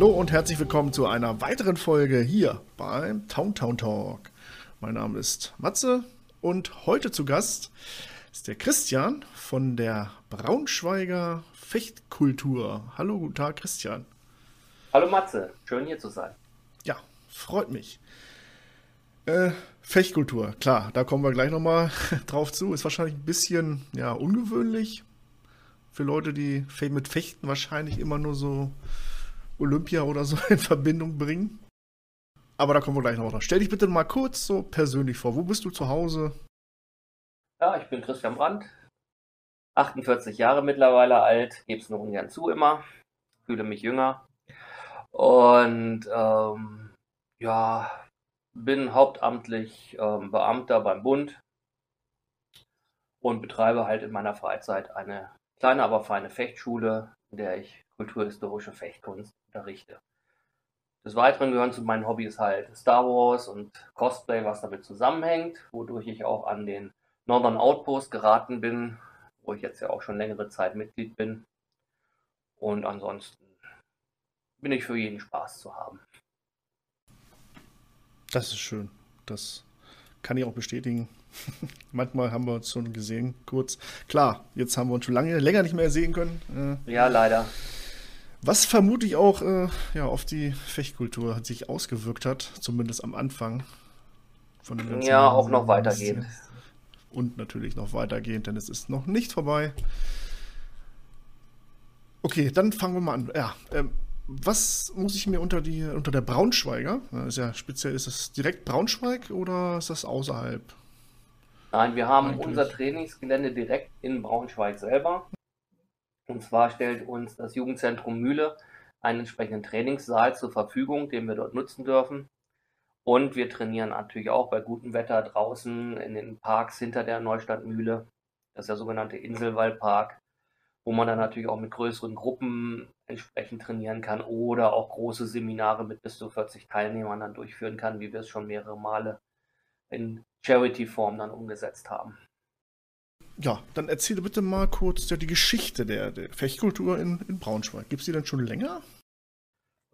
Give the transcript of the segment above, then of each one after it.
Hallo und herzlich willkommen zu einer weiteren Folge hier beim Town Town Talk. Mein Name ist Matze und heute zu Gast ist der Christian von der Braunschweiger Fechtkultur. Hallo, guten Tag, Christian. Hallo Matze, schön hier zu sein. Ja, freut mich. Äh, Fechtkultur, klar, da kommen wir gleich nochmal drauf zu. Ist wahrscheinlich ein bisschen ja, ungewöhnlich für Leute, die mit Fechten wahrscheinlich immer nur so Olympia oder so in Verbindung bringen. Aber da kommen wir gleich noch drauf. Stell dich bitte mal kurz so persönlich vor. Wo bist du zu Hause? Ja, ich bin Christian Brandt, 48 Jahre mittlerweile alt, gebe es nur ungern zu immer, fühle mich jünger und ähm, ja, bin hauptamtlich ähm, Beamter beim Bund und betreibe halt in meiner Freizeit eine kleine, aber feine Fechtschule, in der ich kulturhistorische Fechtkunst unterrichte. Des Weiteren gehören zu meinen Hobbys halt Star Wars und Cosplay, was damit zusammenhängt, wodurch ich auch an den Northern Outpost geraten bin, wo ich jetzt ja auch schon längere Zeit Mitglied bin. Und ansonsten bin ich für jeden Spaß zu haben. Das ist schön. Das kann ich auch bestätigen. Manchmal haben wir uns schon gesehen, kurz. Klar, jetzt haben wir uns schon lange, länger nicht mehr sehen können. Äh, ja, leider. Was vermutlich auch äh, ja, auf die Fechtkultur sich ausgewirkt hat, zumindest am Anfang. Von dem ja, auch noch weitergehend. Und natürlich noch weitergehend, denn es ist noch nicht vorbei. Okay, dann fangen wir mal an. Ja, ähm, was muss ich mir unter, die, unter der Braunschweiger, ist ja speziell, ist das direkt Braunschweig oder ist das außerhalb? Nein, wir haben Eigentlich. unser Trainingsgelände direkt in Braunschweig selber. Und zwar stellt uns das Jugendzentrum Mühle einen entsprechenden Trainingssaal zur Verfügung, den wir dort nutzen dürfen. Und wir trainieren natürlich auch bei gutem Wetter draußen in den Parks hinter der Neustadtmühle. Das ist der sogenannte Inselwaldpark, wo man dann natürlich auch mit größeren Gruppen entsprechend trainieren kann oder auch große Seminare mit bis zu 40 Teilnehmern dann durchführen kann, wie wir es schon mehrere Male in Charity-Form dann umgesetzt haben. Ja, dann erzähle bitte mal kurz ja, die Geschichte der, der Fechtkultur in, in Braunschweig. Gibt es die denn schon länger?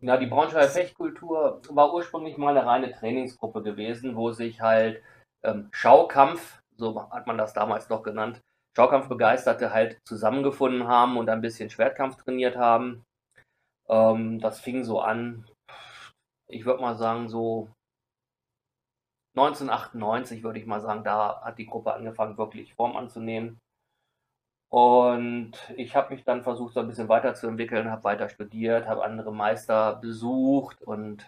Ja, die Braunschweiger Fechtkultur war ursprünglich mal eine reine Trainingsgruppe gewesen, wo sich halt ähm, Schaukampf, so hat man das damals noch genannt, Schaukampfbegeisterte halt zusammengefunden haben und ein bisschen Schwertkampf trainiert haben. Ähm, das fing so an, ich würde mal sagen, so 1998 würde ich mal sagen, da hat die Gruppe angefangen, wirklich Form anzunehmen. Und ich habe mich dann versucht, so ein bisschen weiterzuentwickeln, habe weiter studiert, habe andere Meister besucht und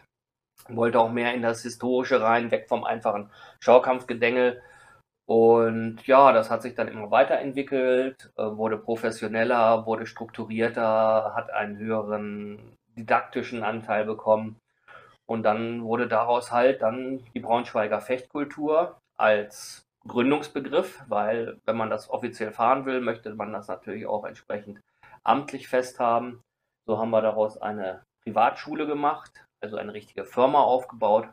wollte auch mehr in das Historische rein, weg vom einfachen Schaukampfgedängel. Und ja, das hat sich dann immer weiterentwickelt, äh, wurde professioneller, wurde strukturierter, hat einen höheren didaktischen Anteil bekommen. Und dann wurde daraus halt dann die Braunschweiger Fechtkultur als Gründungsbegriff, weil wenn man das offiziell fahren will, möchte man das natürlich auch entsprechend amtlich festhaben. So haben wir daraus eine Privatschule gemacht, also eine richtige Firma aufgebaut.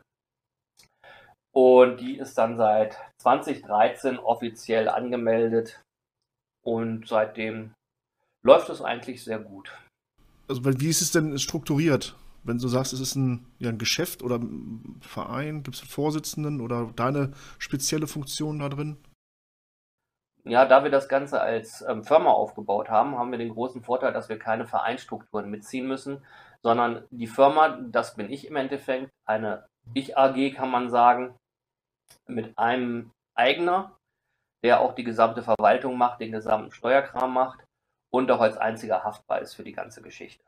Und die ist dann seit 2013 offiziell angemeldet und seitdem läuft es eigentlich sehr gut. Also wie ist es denn strukturiert? Wenn du sagst, es ist ein, ja, ein Geschäft oder ein Verein, gibt es einen Vorsitzenden oder deine spezielle Funktion da drin? Ja, da wir das Ganze als ähm, Firma aufgebaut haben, haben wir den großen Vorteil, dass wir keine Vereinsstrukturen mitziehen müssen, sondern die Firma, das bin ich im Endeffekt, eine Ich-AG kann man sagen, mit einem Eigner, der auch die gesamte Verwaltung macht, den gesamten Steuerkram macht und auch als einziger haftbar ist für die ganze Geschichte.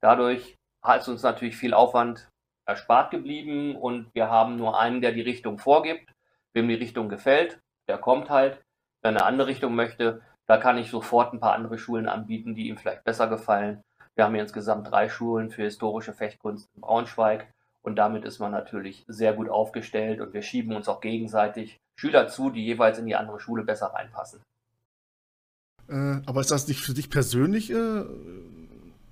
Dadurch es uns natürlich viel Aufwand erspart geblieben und wir haben nur einen, der die Richtung vorgibt. Wem die Richtung gefällt, der kommt halt. Wenn er eine andere Richtung möchte, da kann ich sofort ein paar andere Schulen anbieten, die ihm vielleicht besser gefallen. Wir haben hier insgesamt drei Schulen für historische Fechtkunst in Braunschweig Und damit ist man natürlich sehr gut aufgestellt und wir schieben uns auch gegenseitig Schüler zu, die jeweils in die andere Schule besser reinpassen. Äh, aber ist das nicht für dich persönlich äh,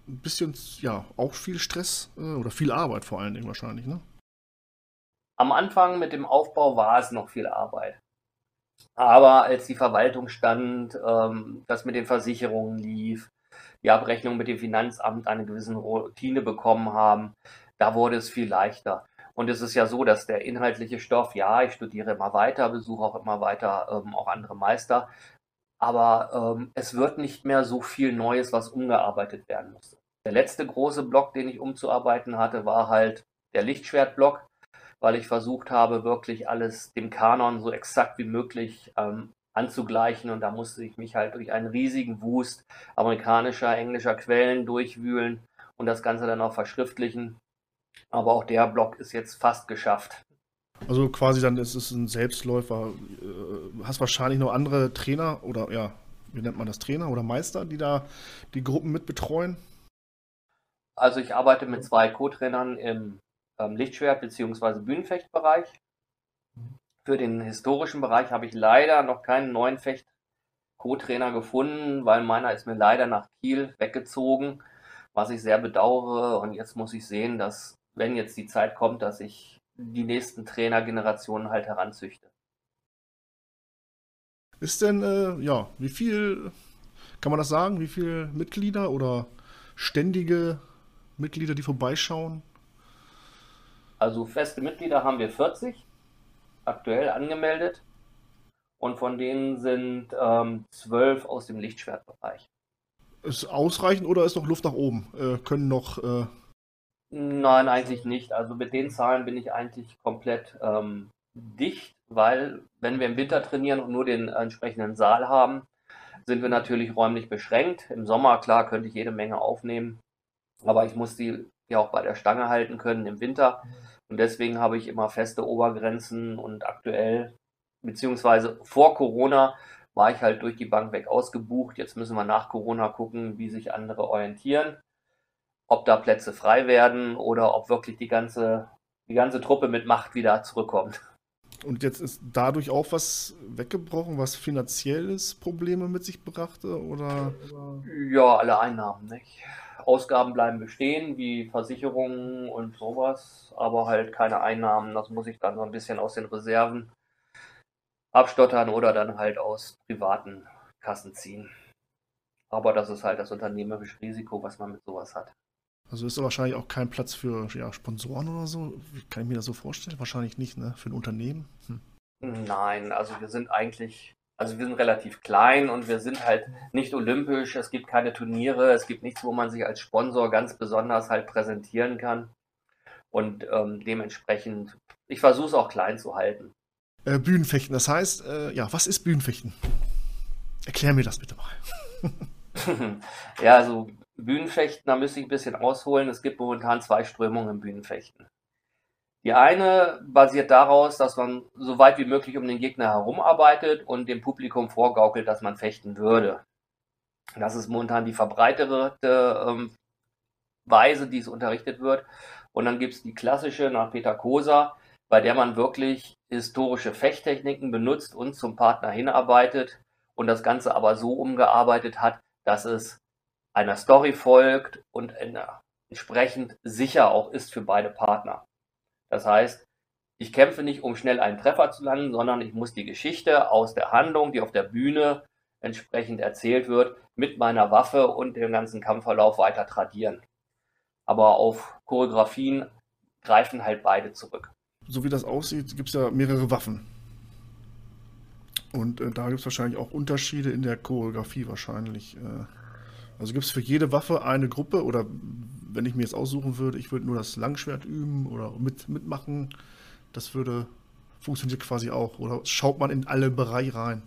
ein bisschen, ja, auch viel Stress äh, oder viel Arbeit vor allen Dingen wahrscheinlich, ne? Am Anfang mit dem Aufbau war es noch viel Arbeit. Aber als die Verwaltung stand, ähm, das mit den Versicherungen lief, die Abrechnung mit dem Finanzamt eine gewisse Routine bekommen haben, da wurde es viel leichter. Und es ist ja so, dass der inhaltliche Stoff, ja, ich studiere immer weiter, besuche auch immer weiter ähm, auch andere Meister, aber ähm, es wird nicht mehr so viel Neues, was umgearbeitet werden muss. Der letzte große Block, den ich umzuarbeiten hatte, war halt der Lichtschwertblock, weil ich versucht habe, wirklich alles dem Kanon so exakt wie möglich ähm, anzugleichen und da musste ich mich halt durch einen riesigen Wust amerikanischer, englischer Quellen durchwühlen und das Ganze dann auch verschriftlichen. Aber auch der Block ist jetzt fast geschafft. Also quasi dann ist es ein Selbstläufer. Äh, hast wahrscheinlich noch andere Trainer oder ja, wie nennt man das Trainer oder Meister, die da die Gruppen mit betreuen? Also ich arbeite mit zwei Co-Trainern im ähm, Lichtschwert- bzw. Bühnenfechtbereich. Für den historischen Bereich habe ich leider noch keinen neuen Fecht-Co-Trainer gefunden, weil meiner ist mir leider nach Kiel weggezogen, was ich sehr bedauere. Und jetzt muss ich sehen, dass, wenn jetzt die Zeit kommt, dass ich die nächsten Trainergenerationen halt heranzüchte. Ist denn, äh, ja, wie viel, kann man das sagen, wie viele Mitglieder oder ständige Mitglieder, die vorbeischauen? Also feste Mitglieder haben wir 40 aktuell angemeldet und von denen sind ähm, 12 aus dem Lichtschwertbereich. Ist ausreichend oder ist noch Luft nach oben? Äh, können noch äh, Nein, eigentlich nicht. Also mit den Zahlen bin ich eigentlich komplett ähm, dicht, weil wenn wir im Winter trainieren und nur den entsprechenden Saal haben, sind wir natürlich räumlich beschränkt. Im Sommer, klar, könnte ich jede Menge aufnehmen, aber ich muss die ja auch bei der Stange halten können im Winter. Und deswegen habe ich immer feste Obergrenzen und aktuell, beziehungsweise vor Corona, war ich halt durch die Bank weg ausgebucht. Jetzt müssen wir nach Corona gucken, wie sich andere orientieren ob da Plätze frei werden oder ob wirklich die ganze, die ganze Truppe mit Macht wieder zurückkommt. Und jetzt ist dadurch auch was weggebrochen, was finanzielles Probleme mit sich brachte, oder? Ja, alle Einnahmen, nicht? Ausgaben bleiben bestehen, wie Versicherungen und sowas, aber halt keine Einnahmen. Das muss ich dann so ein bisschen aus den Reserven abstottern oder dann halt aus privaten Kassen ziehen. Aber das ist halt das unternehmerische Risiko, was man mit sowas hat. Also ist da wahrscheinlich auch kein Platz für ja, Sponsoren oder so? Wie kann ich mir das so vorstellen? Wahrscheinlich nicht, ne? Für ein Unternehmen? Hm. Nein, also wir sind eigentlich, also wir sind relativ klein und wir sind halt nicht olympisch. Es gibt keine Turniere, es gibt nichts, wo man sich als Sponsor ganz besonders halt präsentieren kann. Und ähm, dementsprechend, ich versuche es auch klein zu halten. Äh, Bühnenfechten, das heißt, äh, ja, was ist Bühnenfechten? Erklär mir das bitte mal. ja, also Bühnenfechten, da müsste ich ein bisschen ausholen. Es gibt momentan zwei Strömungen im Bühnenfechten. Die eine basiert daraus, dass man so weit wie möglich um den Gegner herumarbeitet und dem Publikum vorgaukelt, dass man fechten würde. Das ist momentan die verbreitete ähm, Weise, die es unterrichtet wird. Und dann gibt es die klassische nach Peter Koser, bei der man wirklich historische Fechttechniken benutzt und zum Partner hinarbeitet und das Ganze aber so umgearbeitet hat, dass es einer Story folgt und entsprechend sicher auch ist für beide Partner. Das heißt, ich kämpfe nicht, um schnell einen Treffer zu landen, sondern ich muss die Geschichte aus der Handlung, die auf der Bühne entsprechend erzählt wird, mit meiner Waffe und dem ganzen Kampfverlauf weiter tradieren. Aber auf Choreografien greifen halt beide zurück. So wie das aussieht, gibt es ja mehrere Waffen. Und äh, da gibt es wahrscheinlich auch Unterschiede in der Choreografie wahrscheinlich. Äh also gibt es für jede Waffe eine Gruppe oder wenn ich mir jetzt aussuchen würde, ich würde nur das Langschwert üben oder mit, mitmachen, das würde funktioniert quasi auch. Oder schaut man in alle Bereiche rein?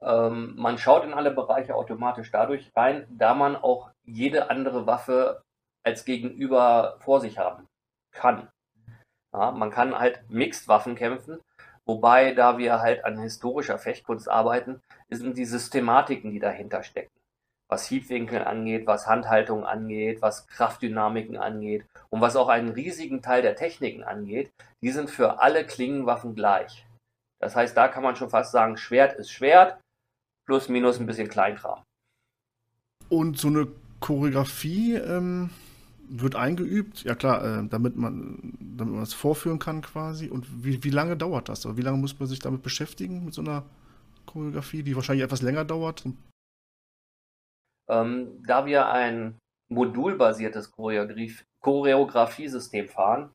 Ähm, man schaut in alle Bereiche automatisch dadurch rein, da man auch jede andere Waffe als Gegenüber vor sich haben kann. Ja, man kann halt Mixed-Waffen kämpfen, wobei, da wir halt an historischer Fechtkunst arbeiten, sind die Systematiken, die dahinter stecken. Was Hiebwinkel angeht, was Handhaltung angeht, was Kraftdynamiken angeht und was auch einen riesigen Teil der Techniken angeht, die sind für alle Klingenwaffen gleich. Das heißt, da kann man schon fast sagen, Schwert ist Schwert, plus minus ein bisschen Kleinkram. Und so eine Choreografie ähm, wird eingeübt, ja klar, äh, damit man damit man es vorführen kann quasi. Und wie, wie lange dauert das? Oder wie lange muss man sich damit beschäftigen, mit so einer Choreografie, die wahrscheinlich etwas länger dauert? Ähm, da wir ein modulbasiertes Choreografiesystem fahren,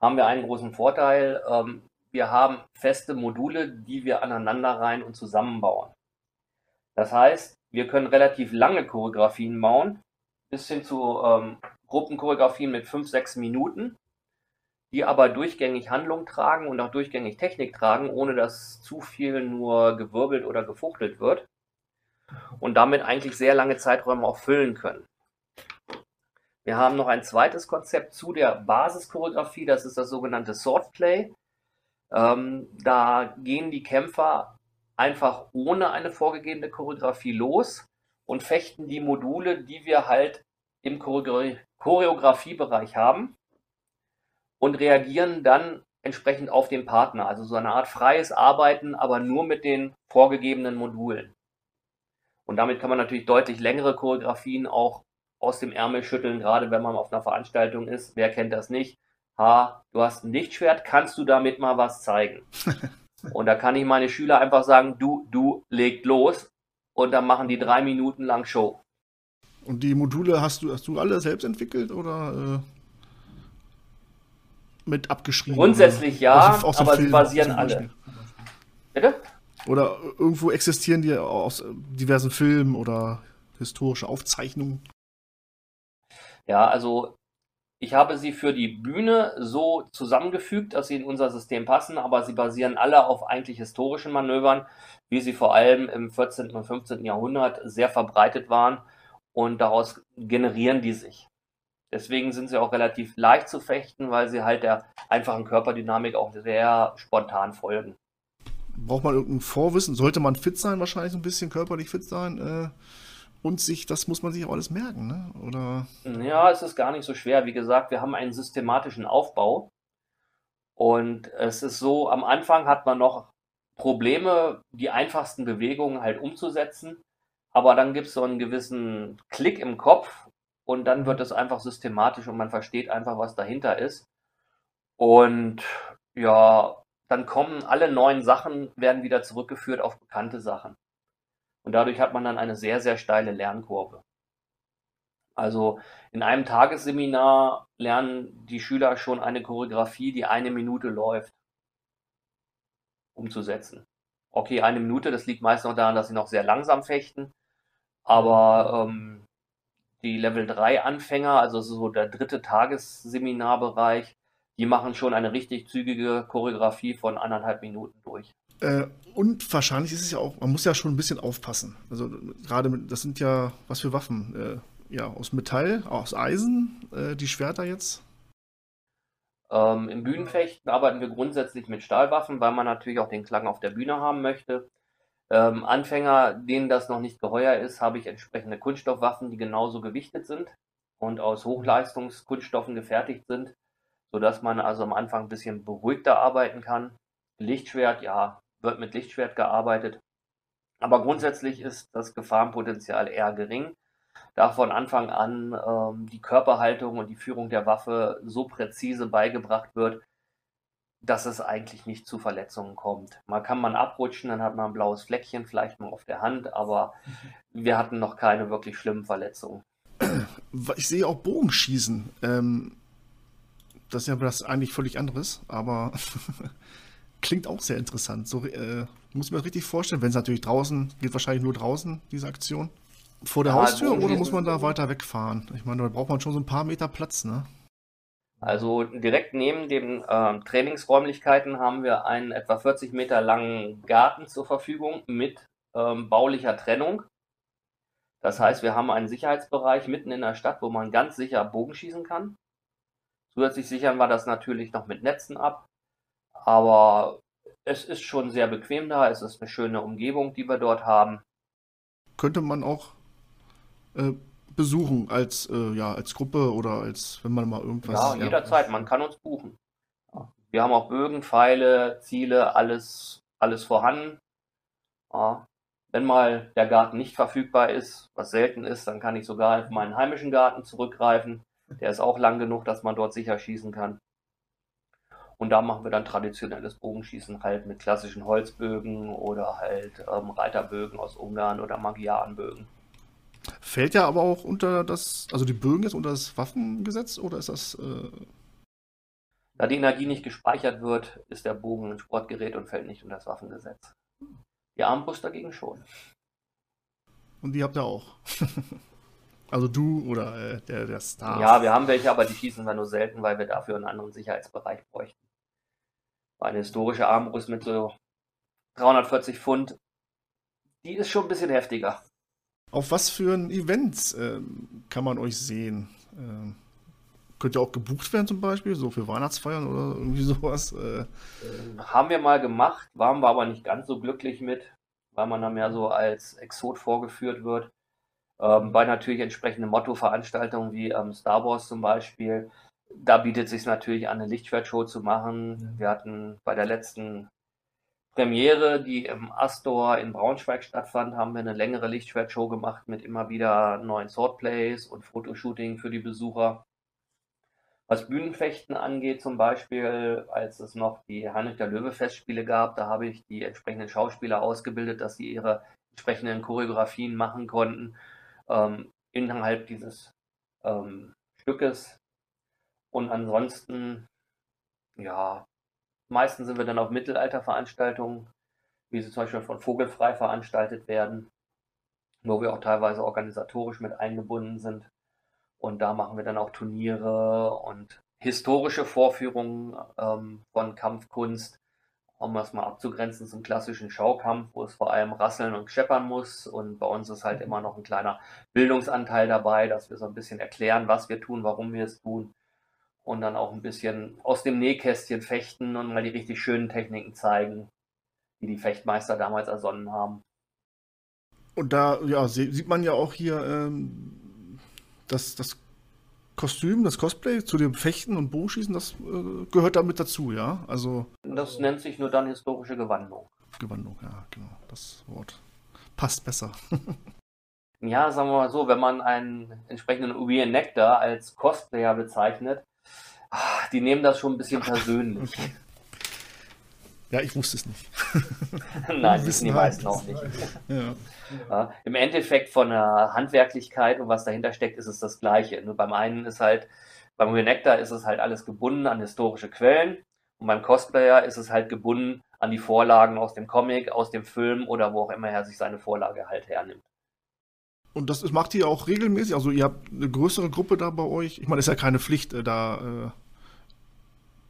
haben wir einen großen Vorteil. Ähm, wir haben feste Module, die wir aneinander rein und zusammenbauen. Das heißt, wir können relativ lange Choreografien bauen, bis hin zu ähm, Gruppenchoreografien mit 5, 6 Minuten, die aber durchgängig Handlung tragen und auch durchgängig Technik tragen, ohne dass zu viel nur gewirbelt oder gefuchtelt wird und damit eigentlich sehr lange Zeiträume auch füllen können. Wir haben noch ein zweites Konzept zu der Basischoreografie, das ist das sogenannte Swordplay. Ähm, da gehen die Kämpfer einfach ohne eine vorgegebene Choreografie los und fechten die Module, die wir halt im Choreografiebereich haben und reagieren dann entsprechend auf den Partner. Also so eine Art freies Arbeiten, aber nur mit den vorgegebenen Modulen. Und damit kann man natürlich deutlich längere Choreografien auch aus dem Ärmel schütteln, gerade wenn man auf einer Veranstaltung ist. Wer kennt das nicht? Ha, du hast ein Lichtschwert, kannst du damit mal was zeigen? und da kann ich meine Schüler einfach sagen, du, du, legt los. Und dann machen die drei Minuten lang Show. Und die Module hast du, hast du alle selbst entwickelt oder äh, mit abgeschrieben? Grundsätzlich ja, aus, aus aber Film, sie basieren alle. Bitte? Oder irgendwo existieren die aus diversen Filmen oder historische Aufzeichnungen? Ja, also ich habe sie für die Bühne so zusammengefügt, dass sie in unser System passen, aber sie basieren alle auf eigentlich historischen Manövern, wie sie vor allem im 14. und 15. Jahrhundert sehr verbreitet waren und daraus generieren die sich. Deswegen sind sie auch relativ leicht zu fechten, weil sie halt der einfachen Körperdynamik auch sehr spontan folgen braucht man irgendein Vorwissen? Sollte man fit sein, wahrscheinlich so ein bisschen körperlich fit sein? Äh, und sich, das muss man sich auch alles merken, ne? Oder? Ja, es ist gar nicht so schwer. Wie gesagt, wir haben einen systematischen Aufbau. Und es ist so, am Anfang hat man noch Probleme, die einfachsten Bewegungen halt umzusetzen. Aber dann gibt es so einen gewissen Klick im Kopf und dann wird es einfach systematisch und man versteht einfach, was dahinter ist. Und ja, dann kommen alle neuen Sachen, werden wieder zurückgeführt auf bekannte Sachen. Und dadurch hat man dann eine sehr, sehr steile Lernkurve. Also in einem Tagesseminar lernen die Schüler schon eine Choreografie, die eine Minute läuft, umzusetzen. Okay, eine Minute, das liegt meist noch daran, dass sie noch sehr langsam fechten. Aber ähm, die Level 3 Anfänger, also so der dritte Tagesseminarbereich, die machen schon eine richtig zügige Choreografie von anderthalb Minuten durch. Äh, und wahrscheinlich ist es ja auch, man muss ja schon ein bisschen aufpassen. Also gerade, das sind ja, was für Waffen? Äh, ja, aus Metall, aus Eisen, äh, die Schwerter jetzt? Ähm, Im Bühnenfechten arbeiten wir grundsätzlich mit Stahlwaffen, weil man natürlich auch den Klang auf der Bühne haben möchte. Ähm, Anfänger, denen das noch nicht geheuer ist, habe ich entsprechende Kunststoffwaffen, die genauso gewichtet sind und aus Hochleistungskunststoffen gefertigt sind sodass man also am Anfang ein bisschen beruhigter arbeiten kann. Lichtschwert, ja, wird mit Lichtschwert gearbeitet. Aber grundsätzlich ist das Gefahrenpotenzial eher gering, da von Anfang an ähm, die Körperhaltung und die Führung der Waffe so präzise beigebracht wird, dass es eigentlich nicht zu Verletzungen kommt. Mal kann man abrutschen, dann hat man ein blaues Fleckchen vielleicht mal auf der Hand, aber mhm. wir hatten noch keine wirklich schlimmen Verletzungen. Ich sehe auch Bogenschießen. Ähm, das ist ja was eigentlich völlig anderes, aber klingt auch sehr interessant. So äh, muss ich mir das richtig vorstellen, wenn es natürlich draußen, geht wahrscheinlich nur draußen, diese Aktion. Vor der ja, Haustür oder muss man da weiter wegfahren? Ich meine, da braucht man schon so ein paar Meter Platz, ne? Also direkt neben den äh, Trainingsräumlichkeiten haben wir einen etwa 40 Meter langen Garten zur Verfügung mit ähm, baulicher Trennung. Das heißt, wir haben einen Sicherheitsbereich mitten in der Stadt, wo man ganz sicher Bogenschießen kann. Zusätzlich sichern wir das natürlich noch mit Netzen ab. Aber es ist schon sehr bequem da. Es ist eine schöne Umgebung, die wir dort haben. Könnte man auch äh, besuchen als, äh, ja, als Gruppe oder als, wenn man mal irgendwas. Ja, jederzeit, man kann uns buchen. Wir haben auch Bögen, Pfeile, Ziele, alles, alles vorhanden. Ja. Wenn mal der Garten nicht verfügbar ist, was selten ist, dann kann ich sogar auf meinen heimischen Garten zurückgreifen. Der ist auch lang genug, dass man dort sicher schießen kann. Und da machen wir dann traditionelles Bogenschießen halt mit klassischen Holzbögen oder halt ähm, Reiterbögen aus Ungarn oder Magyarenbögen. Fällt ja aber auch unter das, also die Bögen jetzt unter das Waffengesetz oder ist das. Äh... Da die Energie nicht gespeichert wird, ist der Bogen ein Sportgerät und fällt nicht unter das Waffengesetz. Die Armbrust dagegen schon. Und die habt ihr auch. also du oder äh, der, der Star. Ja, wir haben welche, aber die schießen wir nur selten, weil wir dafür einen anderen Sicherheitsbereich bräuchten. Eine historische Armbrust mit so 340 Pfund, die ist schon ein bisschen heftiger. Auf was für ein Events äh, kann man euch sehen? Ähm, könnt ihr auch gebucht werden zum Beispiel, so für Weihnachtsfeiern oder irgendwie sowas? Äh. Haben wir mal gemacht, waren wir aber nicht ganz so glücklich mit, weil man dann mehr so als Exot vorgeführt wird. Ähm, bei natürlich entsprechenden Motto-Veranstaltungen wie ähm, Star Wars zum Beispiel, da bietet es sich natürlich an, eine Lichtschwertshow zu machen. Wir hatten bei der letzten Premiere, die im Astor in Braunschweig stattfand, haben wir eine längere Lichtschwertshow gemacht mit immer wieder neuen Swordplays und Fotoshooting für die Besucher. Was Bühnenfechten angeht, zum Beispiel, als es noch die Heinrich der Löwe Festspiele gab, da habe ich die entsprechenden Schauspieler ausgebildet, dass sie ihre entsprechenden Choreografien machen konnten ähm, innerhalb dieses ähm, Stückes. Und ansonsten, ja, meistens sind wir dann auf Mittelalterveranstaltungen, wie sie zum Beispiel von Vogelfrei veranstaltet werden, wo wir auch teilweise organisatorisch mit eingebunden sind. Und da machen wir dann auch Turniere und historische Vorführungen ähm, von Kampfkunst, um das mal abzugrenzen zum klassischen Schaukampf, wo es vor allem rasseln und scheppern muss. Und bei uns ist halt immer noch ein kleiner Bildungsanteil dabei, dass wir so ein bisschen erklären, was wir tun, warum wir es tun. Und dann auch ein bisschen aus dem Nähkästchen fechten und mal die richtig schönen Techniken zeigen, die die Fechtmeister damals ersonnen haben. Und da ja, sieht man ja auch hier ähm, das, das Kostüm, das Cosplay zu dem Fechten und Bogenschießen, das äh, gehört damit dazu, ja? Also. Das nennt sich nur dann historische Gewandung. Gewandung, ja, genau. Das Wort passt besser. ja, sagen wir mal so, wenn man einen entsprechenden Reenactor als Cosplayer bezeichnet, ah, die nehmen das schon ein bisschen persönlich. Okay. Ja, ich wusste es nicht. Nein, wissen die meisten auch nicht. Ja. Ja, Im Endeffekt von der Handwerklichkeit und was dahinter steckt, ist es das Gleiche. Nur beim einen ist halt, beim Renektar ist es halt alles gebunden an historische Quellen und beim Cosplayer ist es halt gebunden an die Vorlagen aus dem Comic, aus dem Film oder wo auch immer er sich seine Vorlage halt hernimmt. Und das macht ihr auch regelmäßig? Also ihr habt eine größere Gruppe da bei euch? Ich meine, es ist ja keine Pflicht, äh, da äh,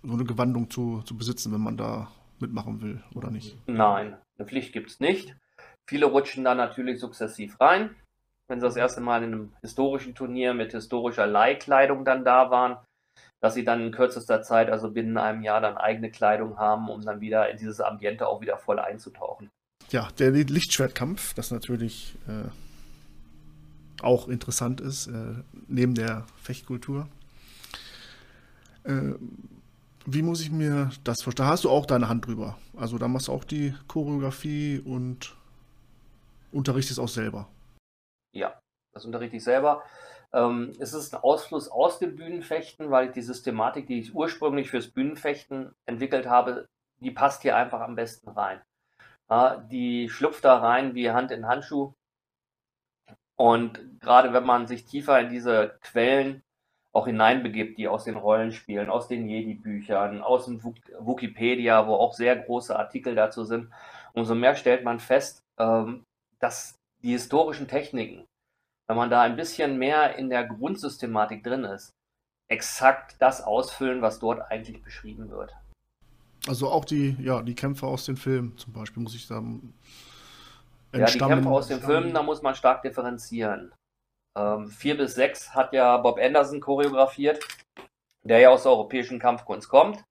so eine Gewandung zu, zu besitzen, wenn man da mitmachen will, oder nicht? Nein, eine Pflicht gibt es nicht. Viele rutschen da natürlich sukzessiv rein. Wenn sie das erste Mal in einem historischen Turnier mit historischer Leihkleidung dann da waren, dass sie dann in kürzester Zeit, also binnen einem Jahr, dann eigene Kleidung haben, um dann wieder in dieses Ambiente auch wieder voll einzutauchen. Ja, der Lichtschwertkampf, das natürlich äh, auch interessant ist, äh, neben der Fechtkultur. Äh, wie muss ich mir das vorstellen? Da hast du auch deine Hand drüber. Also da machst du auch die Choreografie und unterrichtest auch selber. Ja, das unterrichte ich selber. Ähm, es ist ein Ausfluss aus dem Bühnenfechten, weil die Systematik, die ich ursprünglich fürs Bühnenfechten entwickelt habe, die passt hier einfach am besten rein. Ja, die schlüpft da rein wie Hand in Handschuh. Und gerade wenn man sich tiefer in diese Quellen auch hineinbegibt, die aus den Rollenspielen, aus den Jedi-Büchern, aus dem Wikipedia, wo auch sehr große Artikel dazu sind, umso mehr stellt man fest, ähm, dass die historischen Techniken, wenn man da ein bisschen mehr in der Grundsystematik drin ist, exakt das ausfüllen, was dort eigentlich beschrieben wird. Also auch die, ja, die Kämpfe aus den Filmen zum Beispiel, muss ich sagen. Ja, die Kämpfe aus den Filmen, da muss man stark differenzieren. Ähm, vier bis sechs hat ja Bob Anderson choreografiert, der ja aus der europäischen Kampfkunst kommt.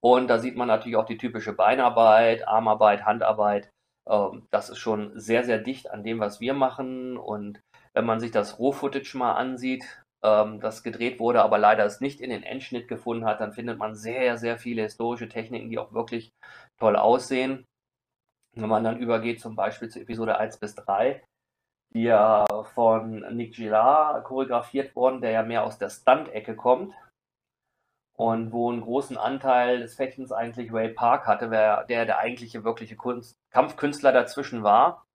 Und da sieht man natürlich auch die typische Beinarbeit, Armarbeit, Handarbeit. Ähm, das ist schon sehr, sehr dicht an dem, was wir machen. Und Wenn man sich das Roh-Footage mal ansieht, ähm, das gedreht wurde, aber leider es nicht in den Endschnitt gefunden hat, dann findet man sehr, sehr viele historische Techniken, die auch wirklich toll aussehen. Wenn man dann übergeht zum Beispiel zu Episode 1 bis 3, die ja von Nick Gillard choreografiert wurden, der ja mehr aus der Stunt-Ecke kommt und wo einen großen Anteil des Fechtens eigentlich Ray Park hatte, der der eigentliche wirkliche Kunst Kampfkünstler dazwischen war.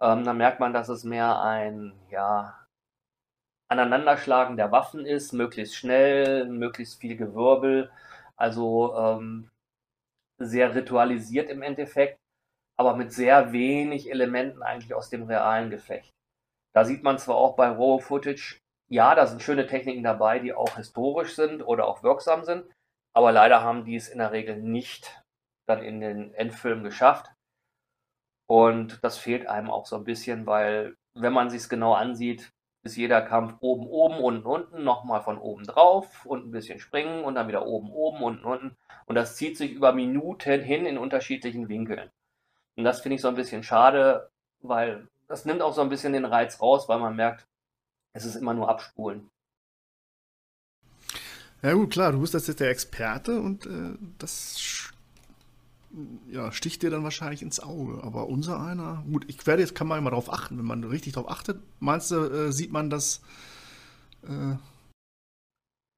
Ähm, dann merkt man, dass es mehr ein ja, Aneinanderschlagen der Waffen ist, möglichst schnell, möglichst viel Gewirbel, also ähm, sehr ritualisiert im Endeffekt, aber mit sehr wenig Elementen eigentlich aus dem realen Gefecht. Da sieht man zwar auch bei Raw Footage, ja, da sind schöne Techniken dabei, die auch historisch sind oder auch wirksam sind, aber leider haben die es in der Regel nicht dann in den Endfilm geschafft. Und das fehlt einem auch so ein bisschen, weil wenn man sich es genau ansieht, ist jeder Kampf oben, oben, unten, unten, nochmal von oben drauf und ein bisschen springen und dann wieder oben, oben, unten, unten. Und das zieht sich über Minuten hin in unterschiedlichen Winkeln. Und das finde ich so ein bisschen schade, weil das nimmt auch so ein bisschen den Reiz raus, weil man merkt, es ist immer nur abspulen. Ja gut, klar, du bist jetzt der Experte und äh, das ja, sticht dir dann wahrscheinlich ins Auge. Aber unser einer, gut, ich werde jetzt, kann man immer darauf achten, wenn man richtig darauf achtet. Meinst du, äh, sieht man das? Äh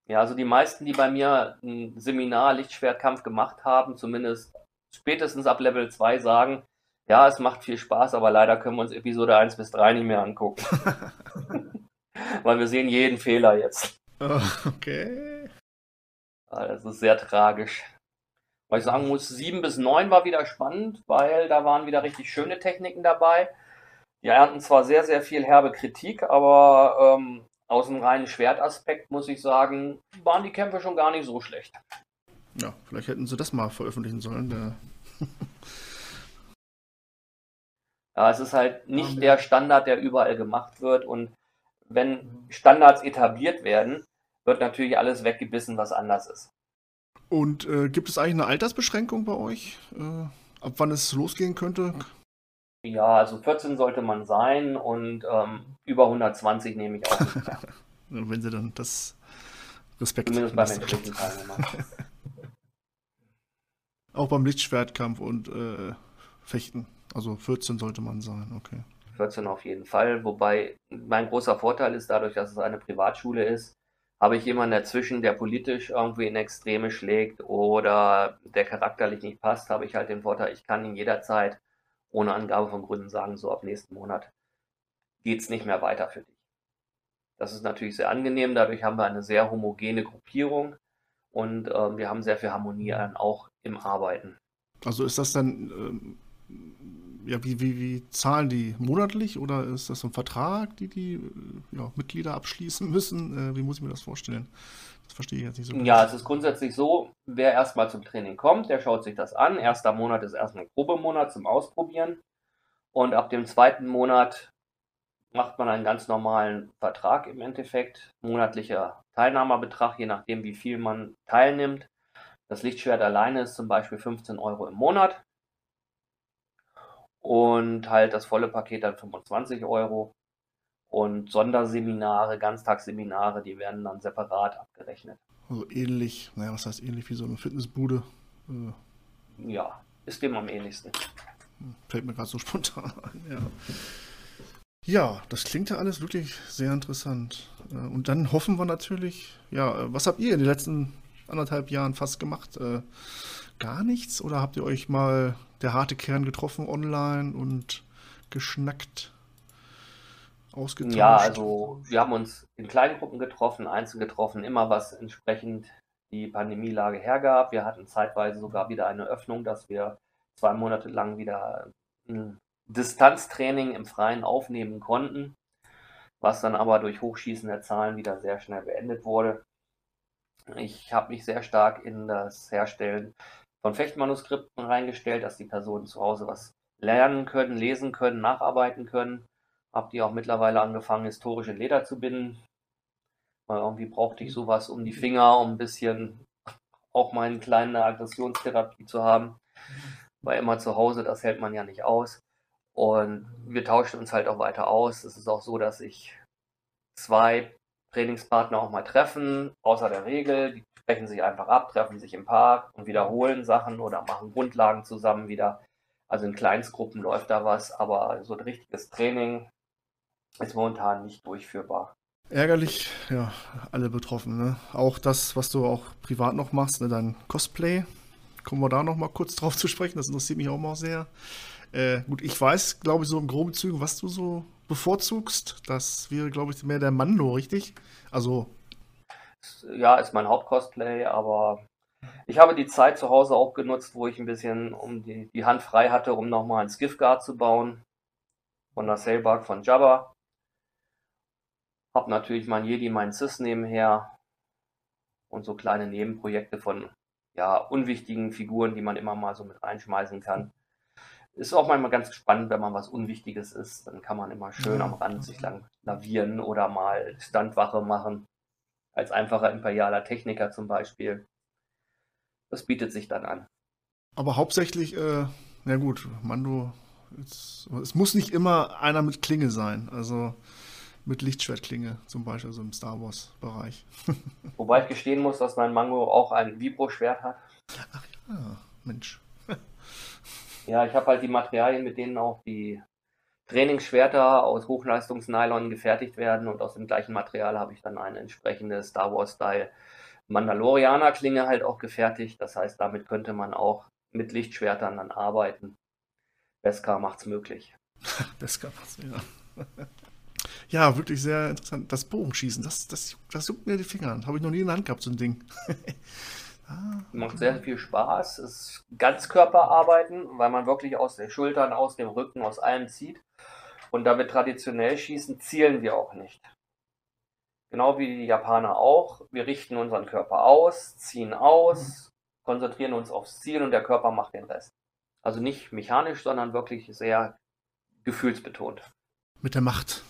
ja, also die meisten, die bei mir ein Seminar Lichtschwertkampf gemacht haben, zumindest spätestens ab Level 2 sagen, ja, es macht viel Spaß, aber leider können wir uns Episode 1 bis 3 nicht mehr angucken. Weil wir sehen jeden Fehler jetzt. Okay. Das ist sehr tragisch. Weil ich sagen muss, 7 bis 9 war wieder spannend, weil da waren wieder richtig schöne Techniken dabei. Die ernten zwar sehr, sehr viel herbe Kritik, aber ähm, aus dem reinen Schwertaspekt muss ich sagen, waren die Kämpfe schon gar nicht so schlecht. Ja, vielleicht hätten sie das mal veröffentlichen sollen. ja, es ist halt nicht der Standard, der überall gemacht wird. Und wenn Standards etabliert werden, wird natürlich alles weggebissen, was anders ist. Und äh, gibt es eigentlich eine Altersbeschränkung bei euch? Äh, ab wann es losgehen könnte? Ja, also 14 sollte man sein und ähm, über 120 nehme ich auch nicht mehr. Wenn sie dann das Respekt Zumindest beim menschlichen Teilnehmer. auch beim Lichtschwertkampf und äh, Fechten. Also 14 sollte man sein, okay. 14 auf jeden Fall. Wobei mein großer Vorteil ist, dadurch, dass es eine Privatschule ist, habe ich jemanden dazwischen, der politisch irgendwie in Extreme schlägt oder der charakterlich nicht passt, habe ich halt den Vorteil, ich kann ihn jederzeit ohne Angabe von Gründen sagen, so ab nächsten Monat geht es nicht mehr weiter für dich. Das ist natürlich sehr angenehm, dadurch haben wir eine sehr homogene Gruppierung und äh, wir haben sehr viel Harmonie dann auch im Arbeiten. Also ist das dann ähm, ja, wie, wie, wie zahlen die monatlich oder ist das so ein Vertrag, die die äh, ja, Mitglieder abschließen müssen? Äh, wie muss ich mir das vorstellen? Das verstehe ich jetzt nicht so gut. Ja, es ist grundsätzlich so, wer erstmal zum Training kommt, der schaut sich das an. Erster Monat ist erstmal ein Probemonat zum Ausprobieren. Und ab dem zweiten Monat macht man einen ganz normalen Vertrag im Endeffekt. Monatlicher Teilnahmebetrag, je nachdem, wie viel man teilnimmt. Das Lichtschwert alleine ist zum Beispiel 15 Euro im Monat und halt das volle Paket dann 25 Euro. Und Sonderseminare, Ganztagsseminare, die werden dann separat abgerechnet. Also ähnlich, naja, was heißt ähnlich wie so eine Fitnessbude? Äh, ja, ist dem am ähnlichsten. Hm, fällt mir gerade so spontan ein, ja. Ja, das klingt ja alles wirklich sehr interessant. Äh, und dann hoffen wir natürlich, ja, äh, was habt ihr in den letzten anderthalb Jahren fast gemacht? Äh, gar nichts? Oder habt ihr euch mal der harte Kern getroffen online und geschnackt? Ausgetauscht? Ja, also wir haben uns in kleinen Gruppen getroffen, einzeln getroffen, immer was entsprechend die Pandemielage hergab. Wir hatten zeitweise sogar wieder eine Öffnung, dass wir zwei Monate lang wieder Distanztraining im Freien aufnehmen konnten, was dann aber durch Hochschießen der Zahlen wieder sehr schnell beendet wurde. Ich habe mich sehr stark in das Herstellen von Fechtmanuskripten reingestellt, dass die Personen zu Hause was lernen können, lesen können, nacharbeiten können. Hab die auch mittlerweile angefangen, historische Leder zu binden. Weil irgendwie brauchte ich sowas um die Finger, um ein bisschen auch meine kleine Aggressionstherapie zu haben. Weil immer zu Hause, das hält man ja nicht aus. Und wir tauschen uns halt auch weiter aus. Es ist auch so, dass sich zwei Trainingspartner auch mal treffen, außer der Regel. Die sprechen sich einfach ab, treffen sich im Park und wiederholen Sachen oder machen Grundlagen zusammen wieder. Also in Kleinstgruppen läuft da was, aber so ein richtiges Training ist momentan nicht durchführbar. Ärgerlich, ja, alle betroffen. Ne? Auch das, was du auch privat noch machst, ne, dein Cosplay. Kommen wir da noch mal kurz drauf zu sprechen, das interessiert mich auch mal sehr. Äh, gut, ich weiß, glaube ich, so im groben Zügen, was du so bevorzugst. Das wäre, glaube ich, mehr der Mando, richtig? Also. Ja, ist mein Hauptcosplay, aber ich habe die Zeit zu Hause auch genutzt, wo ich ein bisschen um die, die Hand frei hatte, um nochmal ein Skiff-Guard zu bauen. Von der Sailbark von Jabba. Hab natürlich mein Jedi, mein Cis nebenher. Und so kleine Nebenprojekte von ja, unwichtigen Figuren, die man immer mal so mit reinschmeißen kann. Ist auch manchmal ganz spannend, wenn man was Unwichtiges ist. Dann kann man immer schön am Rand sich lang lavieren oder mal Standwache machen. Als einfacher imperialer Techniker zum Beispiel. Das bietet sich dann an. Aber hauptsächlich, äh, na gut, Mando, es, es muss nicht immer einer mit Klinge sein. Also mit Lichtschwertklinge zum Beispiel, so im Star Wars-Bereich. Wobei ich gestehen muss, dass mein Mango auch ein Vibro-Schwert hat. Ach ja, Mensch. Ja, ich habe halt die Materialien, mit denen auch die Trainingsschwerter aus Hochleistungsnylon gefertigt werden und aus dem gleichen Material habe ich dann eine entsprechende Star Wars-Style Mandalorianer-Klinge halt auch gefertigt. Das heißt, damit könnte man auch mit Lichtschwertern dann arbeiten. Beskar macht's möglich. Beskar macht's, ja. Ja, wirklich sehr interessant. Das Bogenschießen, das, das, das juckt mir die Finger an. Habe ich noch nie in der Hand gehabt, so ein Ding. ah, Macht sehr viel Spaß. Es ist Ganzkörperarbeiten, weil man wirklich aus den Schultern, aus dem Rücken, aus allem zieht. Und da wir traditionell schießen, zielen wir auch nicht. Genau wie die Japaner auch. Wir richten unseren Körper aus, ziehen aus, konzentrieren uns aufs Ziel und der Körper macht den Rest. Also nicht mechanisch, sondern wirklich sehr gefühlsbetont. Mit der Macht.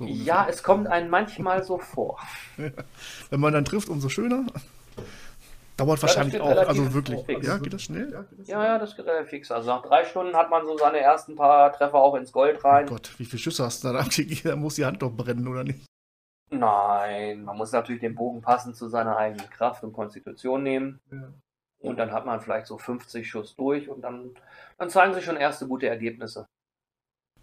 So ja, es kommt einem manchmal so vor. Wenn man dann trifft, umso schöner. Dauert ja, wahrscheinlich auch, also wirklich. Fix. Ja, geht das schnell? Ja, das ja, ja, das geht relativ fix. Also nach drei Stunden hat man so seine ersten paar Treffer auch ins Gold rein. Oh Gott, wie viele Schüsse hast du da abgegeben? Da muss die Hand doch brennen, oder nicht? Nein, man muss natürlich den Bogen passend zu seiner eigenen Kraft und Konstitution nehmen. Ja. Und dann hat man vielleicht so 50 Schuss durch und dann, dann zeigen sich schon erste gute Ergebnisse.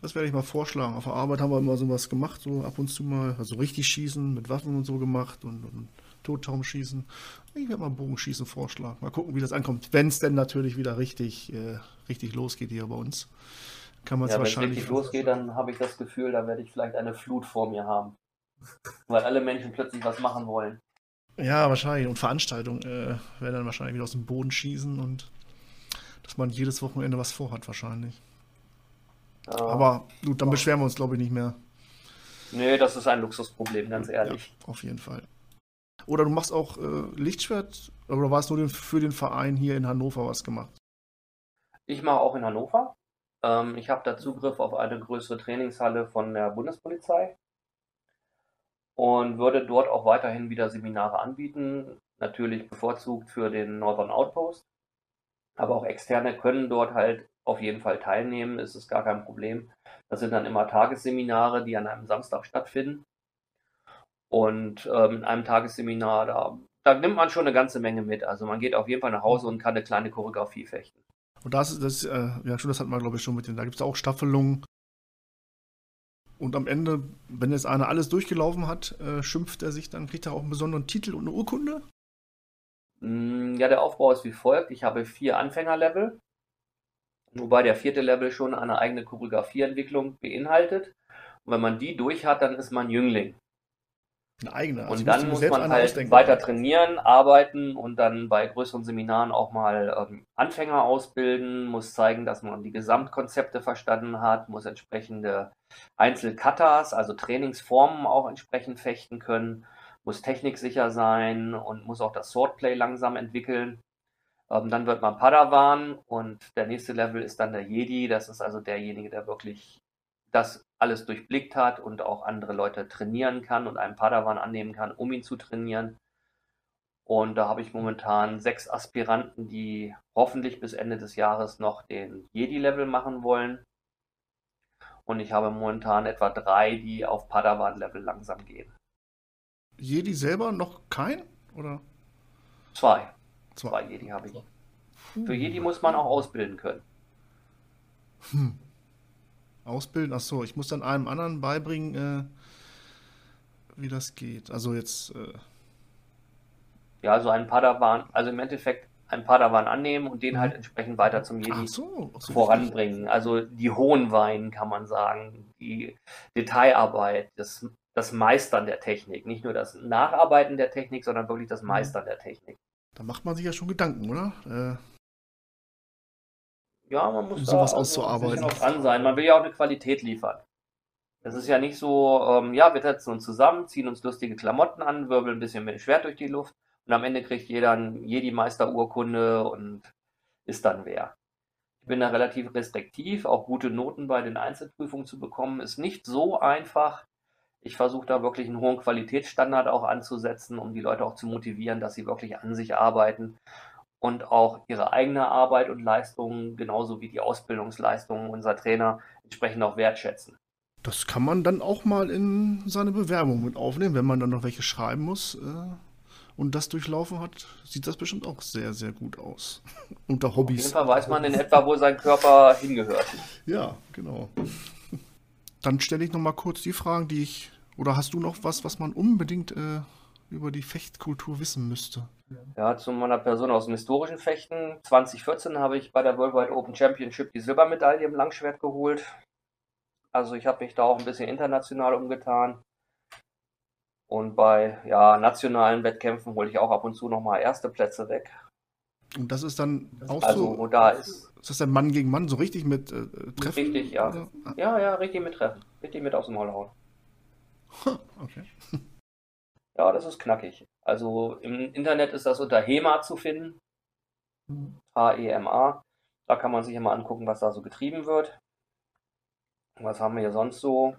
Das werde ich mal vorschlagen. Auf der Arbeit haben wir immer sowas gemacht, so ab und zu mal. Also richtig schießen, mit Waffen und so gemacht und, und Totraumschießen. Ich werde mal Bogenschießen vorschlagen. Mal gucken, wie das ankommt. Wenn es denn natürlich wieder richtig, äh, richtig losgeht hier bei uns. Kann man es ja, wahrscheinlich. Wenn es richtig losgeht, dann habe ich das Gefühl, da werde ich vielleicht eine Flut vor mir haben. Weil alle Menschen plötzlich was machen wollen. Ja, wahrscheinlich. Und Veranstaltungen äh, werden dann wahrscheinlich wieder aus dem Boden schießen und dass man jedes Wochenende was vorhat, wahrscheinlich. Ja. Aber gut, dann beschweren wir uns, glaube ich, nicht mehr. Nee, das ist ein Luxusproblem, ganz ehrlich. Ja, auf jeden Fall. Oder du machst auch äh, Lichtschwert, oder war es nur für den Verein hier in Hannover was gemacht? Ich mache auch in Hannover. Ähm, ich habe da Zugriff auf eine größere Trainingshalle von der Bundespolizei und würde dort auch weiterhin wieder Seminare anbieten. Natürlich bevorzugt für den Northern Outpost. Aber auch Externe können dort halt auf jeden Fall teilnehmen, ist es gar kein Problem. Das sind dann immer Tagesseminare, die an einem Samstag stattfinden. Und ähm, in einem Tagesseminar, da, da nimmt man schon eine ganze Menge mit. Also man geht auf jeden Fall nach Hause und kann eine kleine Choreografie fechten. Und das, das äh, ja schon, das hat man glaube ich schon mit den, da gibt es auch Staffelungen. Und am Ende, wenn jetzt einer alles durchgelaufen hat, äh, schimpft er sich, dann kriegt er auch einen besonderen Titel und eine Urkunde? Mm, ja, der Aufbau ist wie folgt. Ich habe vier Anfängerlevel wobei der vierte Level schon eine eigene Choreografieentwicklung beinhaltet. Und wenn man die durch hat, dann ist man Jüngling. Eine eigene. Also und dann muss man halt weiter trainieren, arbeiten und dann bei größeren Seminaren auch mal ähm, Anfänger ausbilden, muss zeigen, dass man die Gesamtkonzepte verstanden hat, muss entsprechende Einzelkatas, also Trainingsformen auch entsprechend fechten können, muss techniksicher sein und muss auch das Swordplay langsam entwickeln. Ähm, dann wird man Padawan und der nächste Level ist dann der Jedi. Das ist also derjenige, der wirklich das alles durchblickt hat und auch andere Leute trainieren kann und einen Padawan annehmen kann, um ihn zu trainieren. Und da habe ich momentan sechs Aspiranten, die hoffentlich bis Ende des Jahres noch den Jedi-Level machen wollen. Und ich habe momentan etwa drei, die auf Padawan-Level langsam gehen. Jedi selber noch kein? Oder? Zwei. Zwei, Zwei Jedi habe ich. Für Jedi muss man auch ausbilden können. Hm. Ausbilden? Achso, ich muss dann einem anderen beibringen, äh, wie das geht. Also jetzt. Äh... Ja, also einen Padawan, also im Endeffekt einen Padawan annehmen und den mhm. halt entsprechend weiter zum Jedi so, so voranbringen. Richtig. Also die hohen Weinen kann man sagen, die Detailarbeit, das, das Meistern der Technik, nicht nur das Nacharbeiten der Technik, sondern wirklich das mhm. Meistern der Technik. Da macht man sich ja schon Gedanken, oder? Äh, ja, man muss um sowas da auszuarbeiten. Ein dran sein. Man will ja auch eine Qualität liefern. Es ist ja nicht so, ähm, ja, wir setzen uns zusammen, ziehen uns lustige Klamotten an, wirbeln ein bisschen mit dem Schwert durch die Luft und am Ende kriegt jeder ein Jedi-Meister-Urkunde und ist dann wer. Ich bin da relativ restriktiv, auch gute Noten bei den Einzelprüfungen zu bekommen, ist nicht so einfach. Ich versuche da wirklich einen hohen Qualitätsstandard auch anzusetzen, um die Leute auch zu motivieren, dass sie wirklich an sich arbeiten und auch ihre eigene Arbeit und Leistungen, genauso wie die Ausbildungsleistungen unserer Trainer, entsprechend auch wertschätzen. Das kann man dann auch mal in seine Bewerbung mit aufnehmen, wenn man dann noch welche schreiben muss äh, und das durchlaufen hat, sieht das bestimmt auch sehr, sehr gut aus. Unter Hobbys. Auf jeden Fall weiß man in etwa, wo sein Körper hingehört. Ja, genau. Dann stelle ich noch mal kurz die Fragen, die ich. Oder hast du noch was, was man unbedingt äh, über die Fechtkultur wissen müsste? Ja, zu meiner Person aus dem historischen Fechten. 2014 habe ich bei der Worldwide Open Championship die Silbermedaille im Langschwert geholt. Also ich habe mich da auch ein bisschen international umgetan. Und bei ja, nationalen Wettkämpfen hole ich auch ab und zu nochmal erste Plätze weg. Und das ist dann auch also, so. Da ist, ist das dann Mann gegen Mann, so richtig mit äh, Treffen? Richtig, ja. Oder? Ja, ja, richtig mit Treffen. Richtig mit aus dem Maul hauen. okay. Ja, das ist knackig. Also im Internet ist das unter HEMA zu finden. H-E-M-A. Da kann man sich immer angucken, was da so getrieben wird. Was haben wir hier sonst so?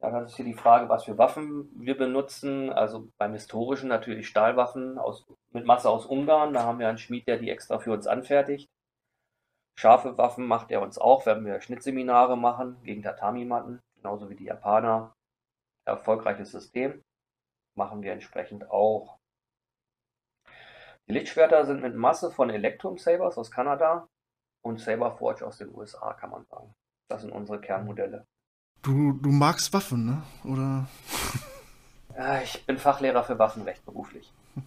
Ja, das ist hier die Frage, was für Waffen wir benutzen. Also beim historischen natürlich Stahlwaffen aus, mit Masse aus Ungarn. Da haben wir einen Schmied, der die extra für uns anfertigt. Scharfe Waffen macht er uns auch, wenn wir Schnittseminare machen gegen Tatami-Matten, genauso wie die Japaner. Erfolgreiches System machen wir entsprechend auch. Die Lichtschwerter sind mit Masse von Electrum Sabers aus Kanada und Saber Forge aus den USA, kann man sagen. Das sind unsere Kernmodelle. Du, du magst Waffen, ne? Oder? Ja, ich bin Fachlehrer für Waffenrecht beruflich.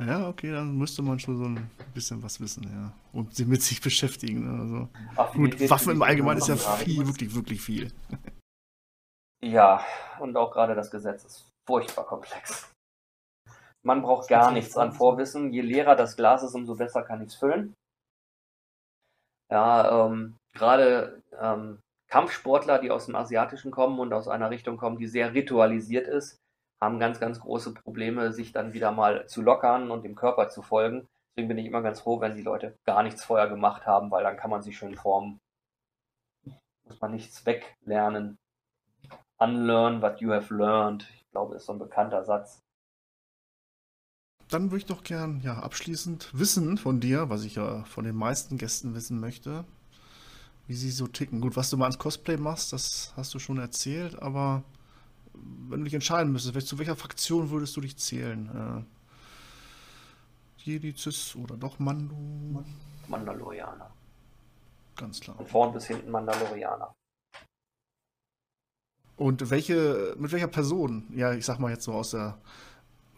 Ja, okay, dann müsste man schon so ein bisschen was wissen, ja. Und sich mit sich beschäftigen. Ne? Also, gut, Waffen im Allgemeinen ist ja viel, wirklich, wirklich viel. Ja, und auch gerade das Gesetz ist furchtbar komplex. Man braucht gar nichts an Vorwissen. Je leerer das Glas ist, umso besser kann ich es füllen. Ja, ähm, gerade ähm, Kampfsportler, die aus dem Asiatischen kommen und aus einer Richtung kommen, die sehr ritualisiert ist, haben ganz, ganz große Probleme, sich dann wieder mal zu lockern und dem Körper zu folgen. Deswegen bin ich immer ganz froh, wenn die Leute gar nichts vorher gemacht haben, weil dann kann man sich schön formen. Muss man nichts weglernen. Unlearn what you have learned. Ich glaube, ist so ein bekannter Satz. Dann würde ich doch gern ja, abschließend wissen von dir, was ich ja von den meisten Gästen wissen möchte, wie sie so ticken. Gut, was du mal als Cosplay machst, das hast du schon erzählt, aber wenn du dich entscheiden müsstest, zu welcher Fraktion würdest du dich zählen? Äh, Jedi, Cis oder doch Mandu? Mandalorianer. Ganz klar. Von vorn bis hinten Mandalorianer. Und welche, mit welcher Person, ja, ich sag mal jetzt so aus der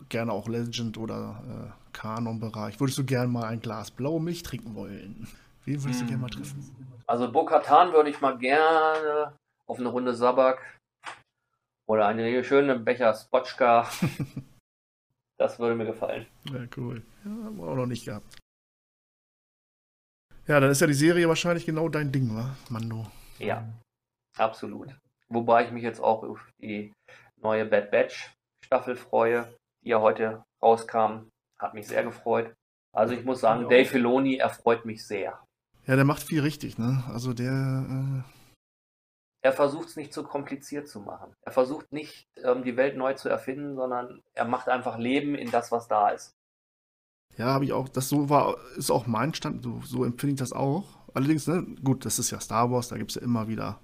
gerne auch Legend oder äh, Kanon-Bereich, würdest du gerne mal ein Glas blaue Milch trinken wollen? Wen würdest hm. du gerne mal treffen? Also Bo-Katan würde ich mal gerne auf eine Runde Sabak oder eine schöne Becher Spotchka. das würde mir gefallen. Ja, cool. Ja, haben wir auch noch nicht gehabt. Ja, dann ist ja die Serie wahrscheinlich genau dein Ding, wa, Mando? Ja, absolut. Wobei ich mich jetzt auch auf die neue Bad Batch Staffel freue, die ja heute rauskam. Hat mich sehr gefreut. Also ich muss sagen, Dave Filoni erfreut mich sehr. Ja, der macht viel richtig, ne? Also der, äh, er versucht es nicht zu kompliziert zu machen. Er versucht nicht, ähm, die Welt neu zu erfinden, sondern er macht einfach Leben in das, was da ist. Ja, habe ich auch. Das so war, ist auch mein Stand. So, so empfinde ich das auch. Allerdings, ne, gut, das ist ja Star Wars, da gibt es ja immer wieder.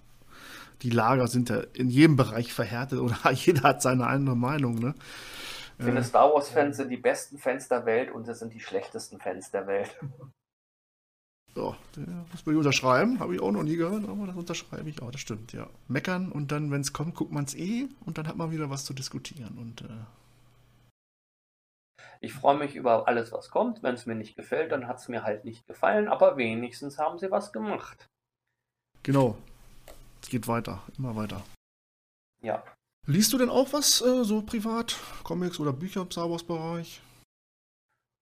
Die Lager sind ja in jedem Bereich verhärtet oder jeder hat seine andere Meinung, ne? Ich finde, Star Wars-Fans sind die besten Fans der Welt und es sind die schlechtesten Fans der Welt. Ja, das will ich unterschreiben. Habe ich auch noch nie gehört, aber das unterschreibe ich auch. Das stimmt, ja. Meckern und dann, wenn es kommt, guckt man es eh und dann hat man wieder was zu diskutieren. Und äh, ich freue mich über alles, was kommt. Wenn es mir nicht gefällt, dann hat es mir halt nicht gefallen, aber wenigstens haben sie was gemacht. Genau. Es geht weiter, immer weiter. Ja. Liest du denn auch was äh, so privat? Comics oder Bücher im Star Wars-Bereich?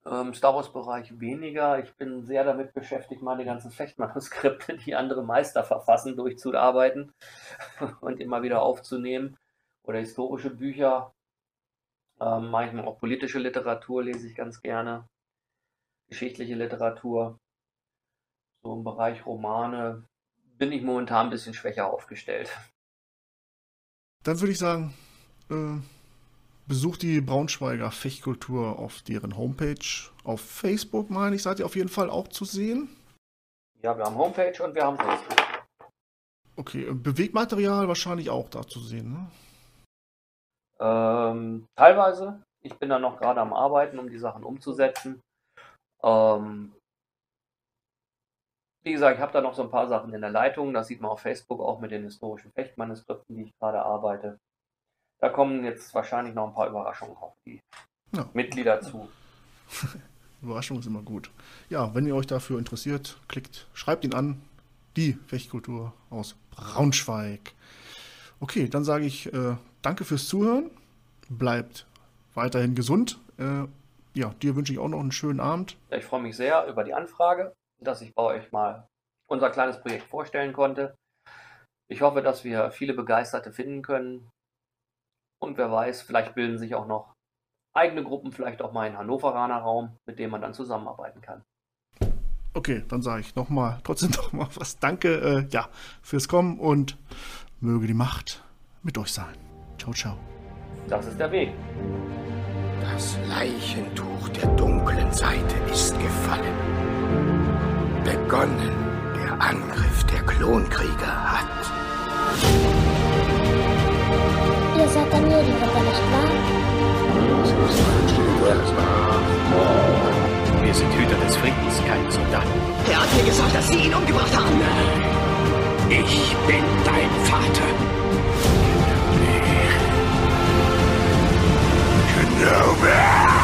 Ähm, Star Wars-Bereich weniger. Ich bin sehr damit beschäftigt, meine ganzen Fechtmanuskripte, die andere Meister verfassen, durchzuarbeiten und immer wieder aufzunehmen. Oder historische Bücher. Ähm, manchmal auch politische Literatur lese ich ganz gerne. Geschichtliche Literatur. So im Bereich Romane bin ich momentan ein bisschen schwächer aufgestellt. Dann würde ich sagen, äh, besucht die Braunschweiger Fechtkultur auf deren Homepage. Auf Facebook, meine ich, seid ihr auf jeden Fall auch zu sehen. Ja, wir haben Homepage und wir haben Facebook. Okay, Bewegmaterial wahrscheinlich auch da zu sehen, ne? Ähm, teilweise. Ich bin da noch gerade am Arbeiten, um die Sachen umzusetzen. Ähm, wie gesagt, ich habe da noch so ein paar Sachen in der Leitung. Das sieht man auf Facebook auch mit den historischen Fechtmanuskripten, die ich gerade arbeite. Da kommen jetzt wahrscheinlich noch ein paar Überraschungen auf die ja. Mitglieder zu. Überraschung ist immer gut. Ja, wenn ihr euch dafür interessiert, klickt, schreibt ihn an. Die Fechtkultur aus Braunschweig. Okay, dann sage ich äh, danke fürs Zuhören. Bleibt weiterhin gesund. Äh, ja, dir wünsche ich auch noch einen schönen Abend. Ja, ich freue mich sehr über die Anfrage, dass ich bei euch mal unser kleines Projekt vorstellen konnte. Ich hoffe, dass wir viele Begeisterte finden können. Und wer weiß, vielleicht bilden sich auch noch eigene Gruppen, vielleicht auch mal in Hannoveraner Raum, mit dem man dann zusammenarbeiten kann. Okay, dann sage ich nochmal, trotzdem nochmal was. Danke, äh, ja, fürs Kommen und möge die Macht mit euch sein. Ciao, ciao. Das ist der Weg. Das Leichentuch der dunklen Seite ist gefallen. Begonnen der Angriff der Klonkrieger hat. Ihr seid der Medienritter, nicht wahr? Wir sind Hüter des Friedens, keine Soldaten. Er hat mir gesagt, dass Sie ihn umgebracht haben. Ich bin dein Vater. Kenobi!